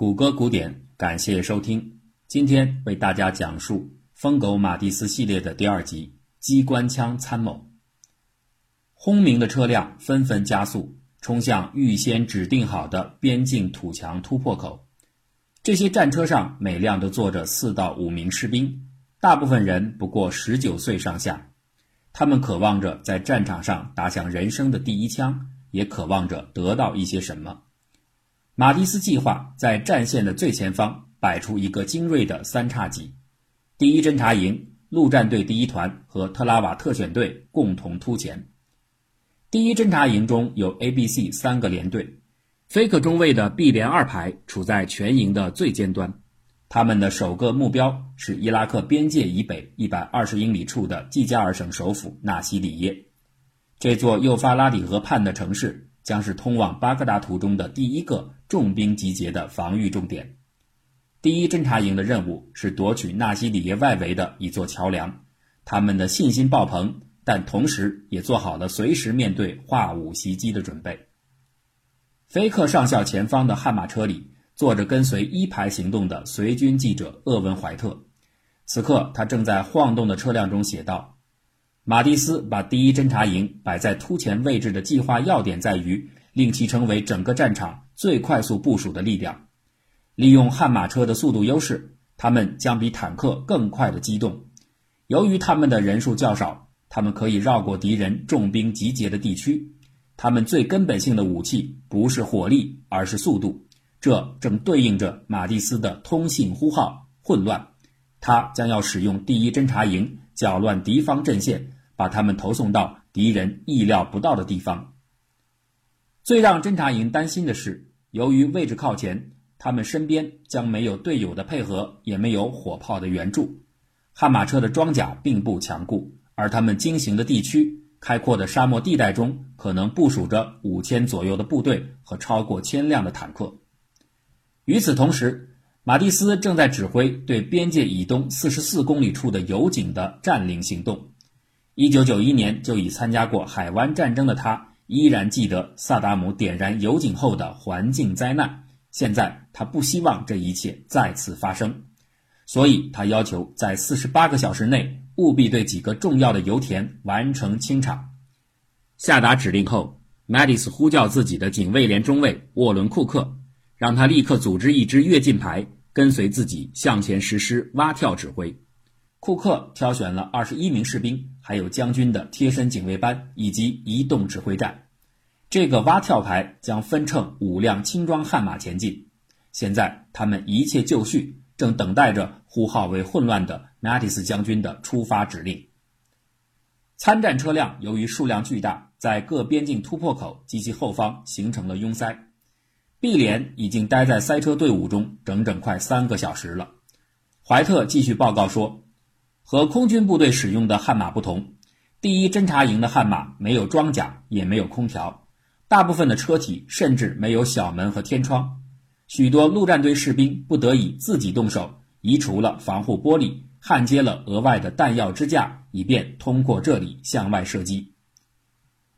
谷歌古典，感谢收听。今天为大家讲述《疯狗马蒂斯》系列的第二集——机关枪参谋。轰鸣的车辆纷纷加速，冲向预先指定好的边境土墙突破口。这些战车上每辆都坐着四到五名士兵，大部分人不过十九岁上下。他们渴望着在战场上打响人生的第一枪，也渴望着得到一些什么。马蒂斯计划在战线的最前方摆出一个精锐的三叉戟，第一侦察营、陆战队第一团和特拉瓦特选队共同突前。第一侦察营中有 A、B、C 三个连队，菲克中尉的 B 连二排处在全营的最尖端，他们的首个目标是伊拉克边界以北一百二十英里处的季加尔省首府纳西里耶，这座幼发拉底河畔的城市。将是通往巴格达途中的第一个重兵集结的防御重点。第一侦察营的任务是夺取纳西里耶外围的一座桥梁。他们的信心爆棚，但同时也做好了随时面对化武袭击的准备。菲克上校前方的悍马车里坐着跟随一排行动的随军记者厄文·怀特。此刻，他正在晃动的车辆中写道。马蒂斯把第一侦察营摆在突前位置的计划要点在于令其成为整个战场最快速部署的力量。利用悍马车的速度优势，他们将比坦克更快的机动。由于他们的人数较少，他们可以绕过敌人重兵集结的地区。他们最根本性的武器不是火力，而是速度。这正对应着马蒂斯的通信呼号混乱。他将要使用第一侦察营。搅乱敌方阵线，把他们投送到敌人意料不到的地方。最让侦察营担心的是，由于位置靠前，他们身边将没有队友的配合，也没有火炮的援助。悍马车的装甲并不强固，而他们经行的地区——开阔的沙漠地带中，可能部署着五千左右的部队和超过千辆的坦克。与此同时，马蒂斯正在指挥对边界以东四十四公里处的油井的占领行动。一九九一年就已参加过海湾战争的他，依然记得萨达姆点燃油井后的环境灾难。现在他不希望这一切再次发生，所以他要求在四十八个小时内务必对几个重要的油田完成清场。下达指令后，马蒂斯呼叫自己的警卫连中尉沃伦·库克。让他立刻组织一支跃进排，跟随自己向前实施蛙跳指挥。库克挑选了二十一名士兵，还有将军的贴身警卫班以及移动指挥站。这个蛙跳排将分乘五辆轻装悍马前进。现在他们一切就绪，正等待着呼号为混乱的马蒂斯将军的出发指令。参战车辆由于数量巨大，在各边境突破口及其后方形成了拥塞。毕连已经待在塞车队伍中整整快三个小时了。怀特继续报告说：“和空军部队使用的悍马不同，第一侦察营的悍马没有装甲，也没有空调，大部分的车体甚至没有小门和天窗。许多陆战队士兵不得已自己动手，移除了防护玻璃，焊接了额外的弹药支架，以便通过这里向外射击。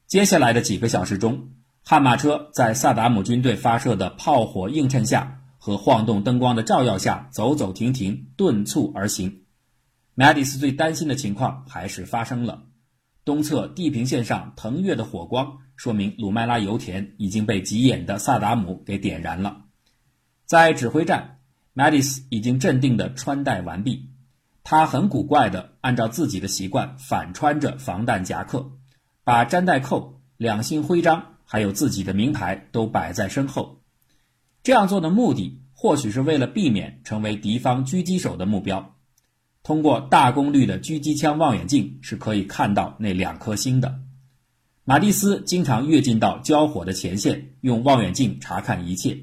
接下来的几个小时中。”悍马车在萨达姆军队发射的炮火映衬下和晃动灯光的照耀下走走停停，顿促而行。马蒂斯最担心的情况还是发生了：东侧地平线上腾跃的火光，说明鲁麦拉油田已经被急眼的萨达姆给点燃了。在指挥站，马蒂斯已经镇定地穿戴完毕。他很古怪地按照自己的习惯反穿着防弹夹克，把粘带扣、两星徽章。还有自己的名牌都摆在身后，这样做的目的或许是为了避免成为敌方狙击手的目标。通过大功率的狙击枪望远镜是可以看到那两颗星的。马蒂斯经常跃进到交火的前线，用望远镜查看一切。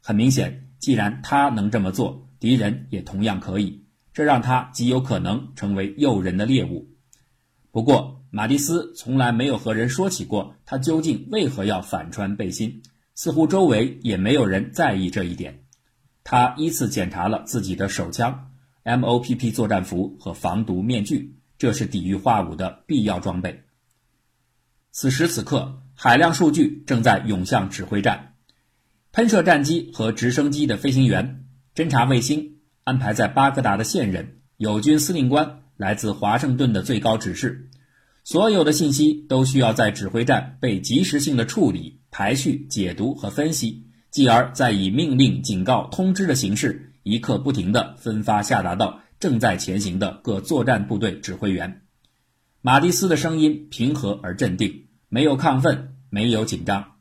很明显，既然他能这么做，敌人也同样可以。这让他极有可能成为诱人的猎物。不过，马蒂斯从来没有和人说起过他究竟为何要反穿背心，似乎周围也没有人在意这一点。他依次检查了自己的手枪、MOPP 作战服和防毒面具，这是抵御化武的必要装备。此时此刻，海量数据正在涌向指挥站。喷射战机和直升机的飞行员、侦察卫星、安排在巴格达的线人、友军司令官、来自华盛顿的最高指示，所有的信息都需要在指挥站被及时性的处理、排序、解读和分析，继而再以命令、警告、通知的形式，一刻不停地分发下达到正在前行的各作战部队指挥员。马蒂斯的声音平和而镇定，没有亢奋，没有紧张。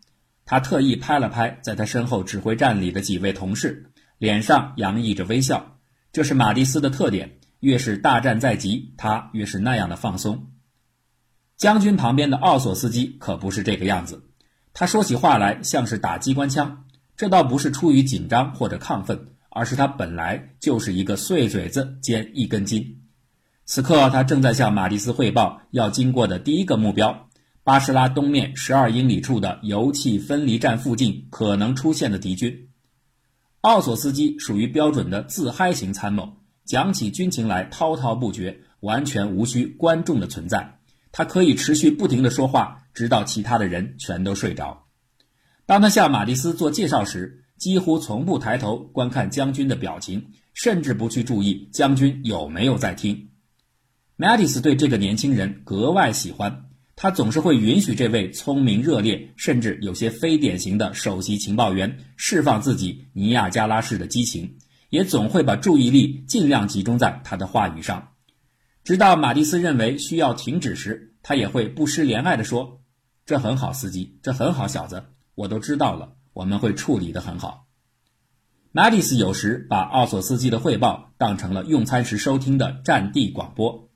他特意拍了拍在他身后指挥站里的几位同事，脸上洋溢着微笑。这是马蒂斯的特点，越是大战在即，他越是那样的放松。将军旁边的奥索斯基可不是这个样子，他说起话来像是打机关枪。这倒不是出于紧张或者亢奋，而是他本来就是一个碎嘴子兼一根筋。此刻，他正在向马蒂斯汇报要经过的第一个目标——巴士拉东面十二英里处的油气分离站附近可能出现的敌军。奥索斯基属于标准的自嗨型参谋，讲起军情来滔滔不绝，完全无需观众的存在。他可以持续不停地说话，直到其他的人全都睡着。当他向马蒂斯做介绍时，几乎从不抬头观看将军的表情，甚至不去注意将军有没有在听。马蒂斯对这个年轻人格外喜欢，他总是会允许这位聪明、热烈，甚至有些非典型的首席情报员释放自己尼亚加拉式的激情，也总会把注意力尽量集中在他的话语上。直到马蒂斯认为需要停止时，他也会不失怜爱地说：“这很好，司机，这很好，小子，我都知道了，我们会处理得很好。”马蒂斯有时把奥索斯基的汇报当成了用餐时收听的战地广播。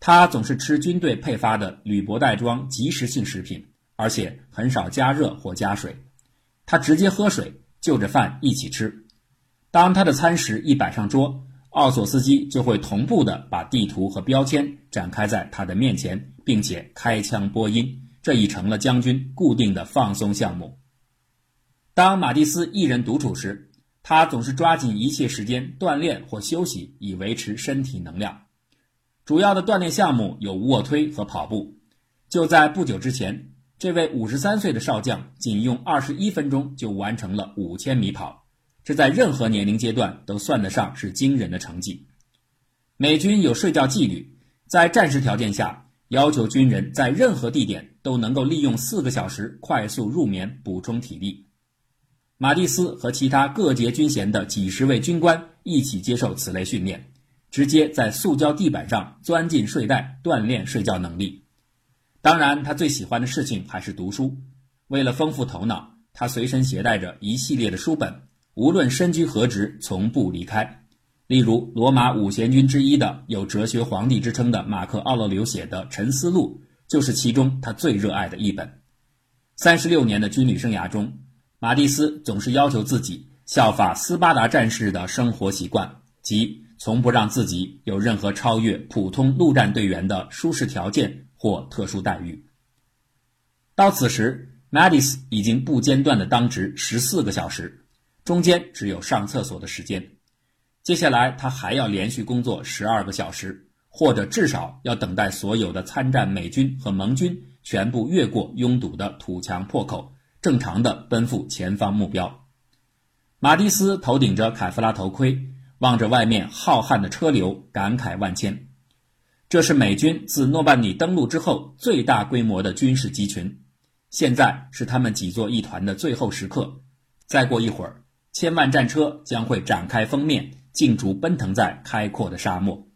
他总是吃军队配发的铝箔袋装即食性食品，而且很少加热或加水。他直接喝水，就着饭一起吃。当他的餐食一摆上桌，奥索斯基就会同步的把地图和标签展开在他的面前，并且开枪播音。这已成了将军固定的放松项目。当马蒂斯一人独处时，他总是抓紧一切时间锻炼或休息，以维持身体能量。主要的锻炼项目有卧推和跑步。就在不久之前，这位五十三岁的少将仅用二十一分钟就完成了五千米跑，这在任何年龄阶段都算得上是惊人的成绩。美军有睡觉纪律，在战时条件下，要求军人在任何地点都能够利用四个小时快速入眠补充体力。马蒂斯和其他各节军衔的几十位军官一起接受此类训练。直接在塑胶地板上钻进睡袋，锻炼睡觉能力。当然，他最喜欢的事情还是读书。为了丰富头脑，他随身携带着一系列的书本，无论身居何职，从不离开。例如，罗马五贤君之一的有“哲学皇帝”之称的马克·奥勒留写的《沉思录》，就是其中他最热爱的一本。三十六年的军旅生涯中，马蒂斯总是要求自己效法斯巴达战士的生活习惯，即。从不让自己有任何超越普通陆战队员的舒适条件或特殊待遇。到此时，Madis 已经不间断地当值十四个小时，中间只有上厕所的时间。接下来，他还要连续工作十二个小时，或者至少要等待所有的参战美军和盟军全部越过拥堵的土墙破口，正常的奔赴前方目标。马蒂斯头顶着凯夫拉头盔。望着外面浩瀚的车流，感慨万千。这是美军自诺曼底登陆之后最大规模的军事集群。现在是他们挤作一团的最后时刻。再过一会儿，千万战车将会展开封面，竞逐奔腾在开阔的沙漠。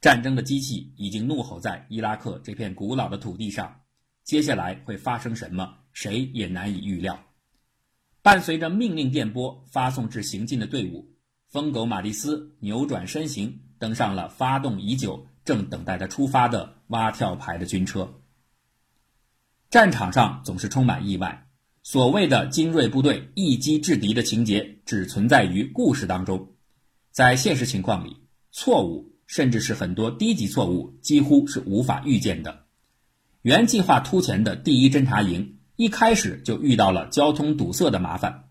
战争的机器已经怒吼在伊拉克这片古老的土地上。接下来会发生什么，谁也难以预料。伴随着命令电波发送至行进的队伍。疯狗马蒂斯扭转身形，登上了发动已久、正等待他出发的蛙跳牌的军车。战场上总是充满意外，所谓的精锐部队一击制敌的情节只存在于故事当中，在现实情况里，错误甚至是很多低级错误几乎是无法预见的。原计划突前的第一侦察营一开始就遇到了交通堵塞的麻烦，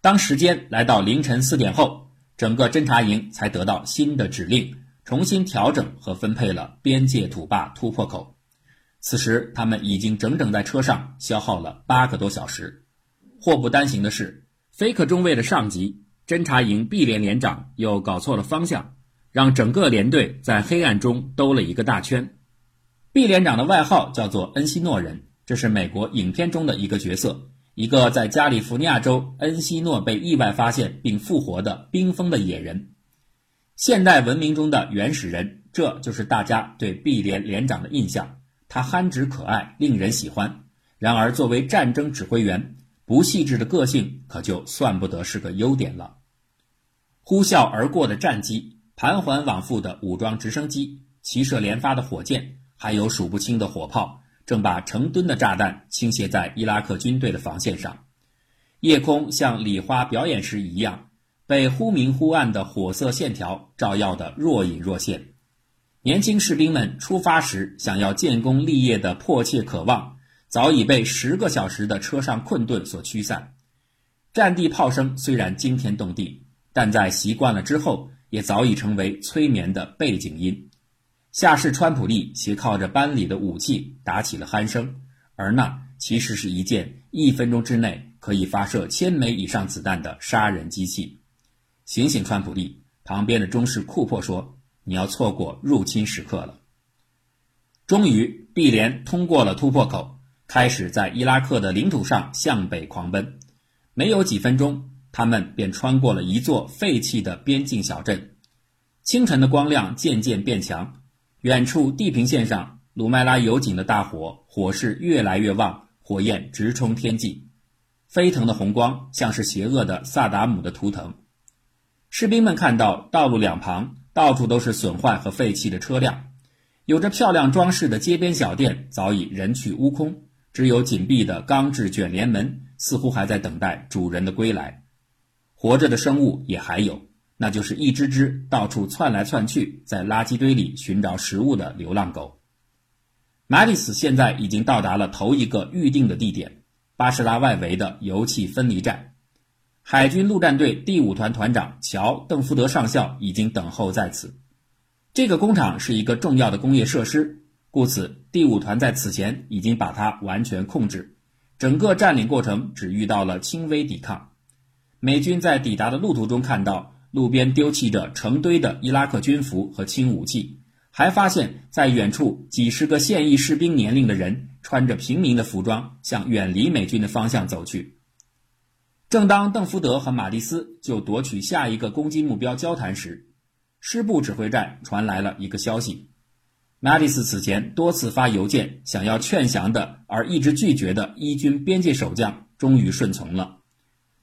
当时间来到凌晨四点后。整个侦察营才得到新的指令，重新调整和分配了边界土坝突破口。此时，他们已经整整在车上消耗了八个多小时。祸不单行的是，菲克中尉的上级侦察营 B 连连长又搞错了方向，让整个连队在黑暗中兜了一个大圈。B 连长的外号叫做恩西诺人，这是美国影片中的一个角色，一个在加利福尼亚州恩西诺被意外发现并复活的冰封的野人。现代文明中的原始人，这就是大家对 B 连连长的印象。他憨直可爱，令人喜欢。然而，作为战争指挥员，不细致的个性可就算不得是个优点了。呼啸而过的战机，盘桓往复的武装直升机，齐射连发的火箭，还有数不清的火炮，正把成吨的炸弹倾泻在伊拉克军队的防线上。夜空像礼花表演时一样，被忽明忽暗的火色线条照耀得若隐若现。年轻士兵们出发时想要建功立业的迫切渴望，早已被十个小时的车上困顿所驱散。战地炮声虽然惊天动地，但在习惯了之后，也早已成为催眠的背景音。下士川普利斜靠着班里的武器打起了鼾声，而那其实是一件一分钟之内可以发射千枚以上子弹的杀人机器。醒醒，川普利！旁边的中士库珀说。你要错过入侵时刻了。终于，B 连通过了突破口，开始在伊拉克的领土上向北狂奔。没有几分钟，他们便穿过了一座废弃的边境小镇。清晨的光亮渐渐变强，远处地平线上鲁麦拉油井的大火火势越来越旺，火焰直冲天际，飞腾的红光像是邪恶的萨达姆的图腾。士兵们看到道路两旁。到处都是损坏和废弃的车辆，有着漂亮装饰的街边小店早已人去屋空，只有紧闭的钢制卷帘门似乎还在等待主人的归来。活着的生物也还有，那就是一只只到处窜来窜去，在垃圾堆里寻找食物的流浪狗。马里斯现在已经到达了头一个预定的地点——巴士拉外围的油气分离站。海军陆战队第五团团长乔·邓福德上校已经等候在此。这个工厂是一个重要的工业设施，故此第五团在此前已经把它完全控制。整个占领过程只遇到了轻微抵抗。美军在抵达的路途中看到路边丢弃着成堆的伊拉克军服和轻武器，还发现，在远处几十个现役士兵年龄的人穿着平民的服装，向远离美军的方向走去。正当邓福德和马蒂斯就夺取下一个攻击目标交谈时，师部指挥站传来了一个消息：马蒂斯此前多次发邮件想要劝降的，而一直拒绝的伊军边界守将终于顺从了。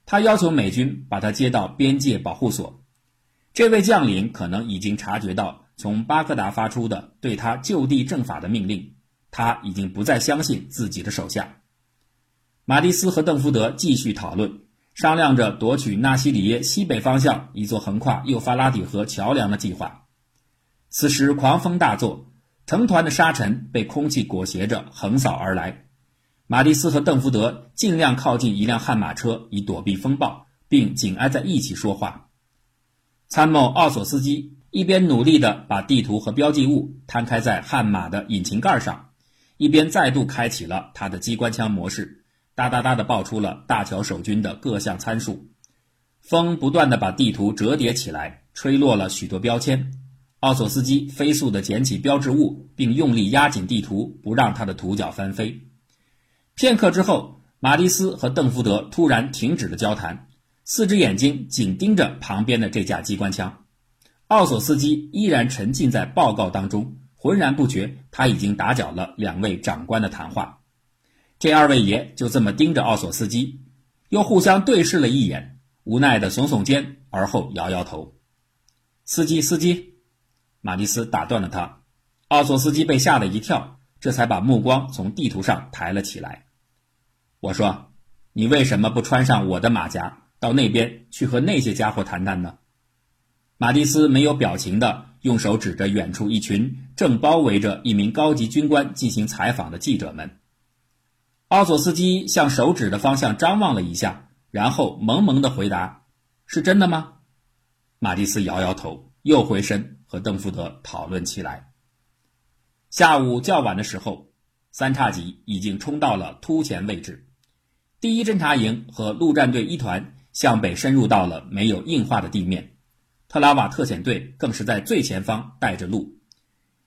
他要求美军把他接到边界保护所。这位将领可能已经察觉到从巴格达发出的对他就地正法的命令，他已经不再相信自己的手下。马蒂斯和邓福德继续讨论。商量着夺取纳西里耶西北方向一座横跨幼发拉底河桥梁的计划。此时狂风大作，成团的沙尘被空气裹挟着横扫而来。马蒂斯和邓福德尽量靠近一辆悍马车，以躲避风暴，并紧挨在一起说话。参谋奥索斯基一边努力地把地图和标记物摊开在悍马的引擎盖上，一边再度开启了他的机关枪模式。哒哒哒地报出了大桥守军的各项参数，风不断地把地图折叠起来，吹落了许多标签。奥索斯基飞速地捡起标志物，并用力压紧地图，不让他的图角翻飞。片刻之后，马蒂斯和邓福德突然停止了交谈，四只眼睛紧盯着旁边的这架机关枪。奥索斯基依然沉浸在报告当中，浑然不觉他已经打搅了两位长官的谈话。这二位爷就这么盯着奥索斯基，又互相对视了一眼，无奈的耸耸肩，而后摇摇头。司机，司机，马蒂斯打断了他。奥索斯基被吓了一跳，这才把目光从地图上抬了起来。我说：“你为什么不穿上我的马甲，到那边去和那些家伙谈谈呢？”马蒂斯没有表情的用手指着远处一群正包围着一名高级军官进行采访的记者们。奥佐斯基向手指的方向张望了一下，然后萌萌的回答：“是真的吗？”马蒂斯摇摇头，又回身和邓福德讨论起来。下午较晚的时候，三叉戟已经冲到了突前位置。第一侦察营和陆战队一团向北深入到了没有硬化的地面。特拉瓦特遣队更是在最前方带着路，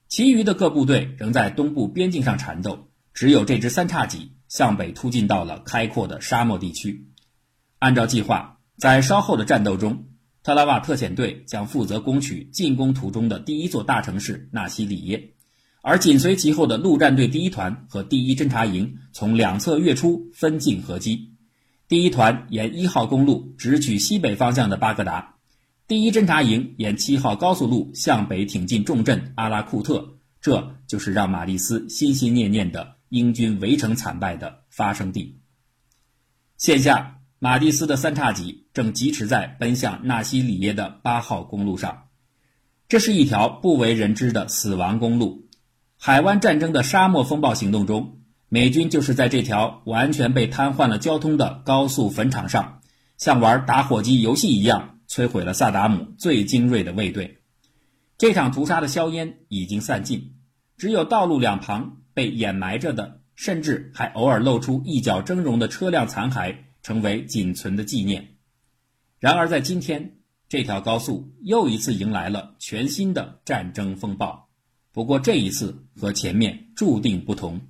其余的各部队仍在东部边境上缠斗。只有这支三叉戟向北突进到了开阔的沙漠地区。按照计划，在稍后的战斗中，特拉瓦特遣队将负责攻取进攻途中的第一座大城市纳西里耶，而紧随其后的陆战队第一团和第一侦察营从两侧跃出，分进合击。第一团沿一号公路直取西北方向的巴格达，第一侦察营沿七号高速路向北挺进重镇阿拉库特。这就是让马蒂斯心心念念的。英军围城惨败的发生地。现下，马蒂斯的三叉戟正疾驰在奔向纳西里耶的八号公路上。这是一条不为人知的死亡公路。海湾战争的沙漠风暴行动中，美军就是在这条完全被瘫痪了交通的高速坟场上，像玩打火机游戏一样摧毁了萨达姆最精锐的卫队。这场屠杀的硝烟已经散尽，只有道路两旁。被掩埋着的，甚至还偶尔露出一角峥嵘的车辆残骸，成为仅存的纪念。然而，在今天，这条高速又一次迎来了全新的战争风暴。不过，这一次和前面注定不同，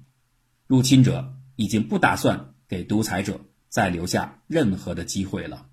入侵者已经不打算给独裁者再留下任何的机会了。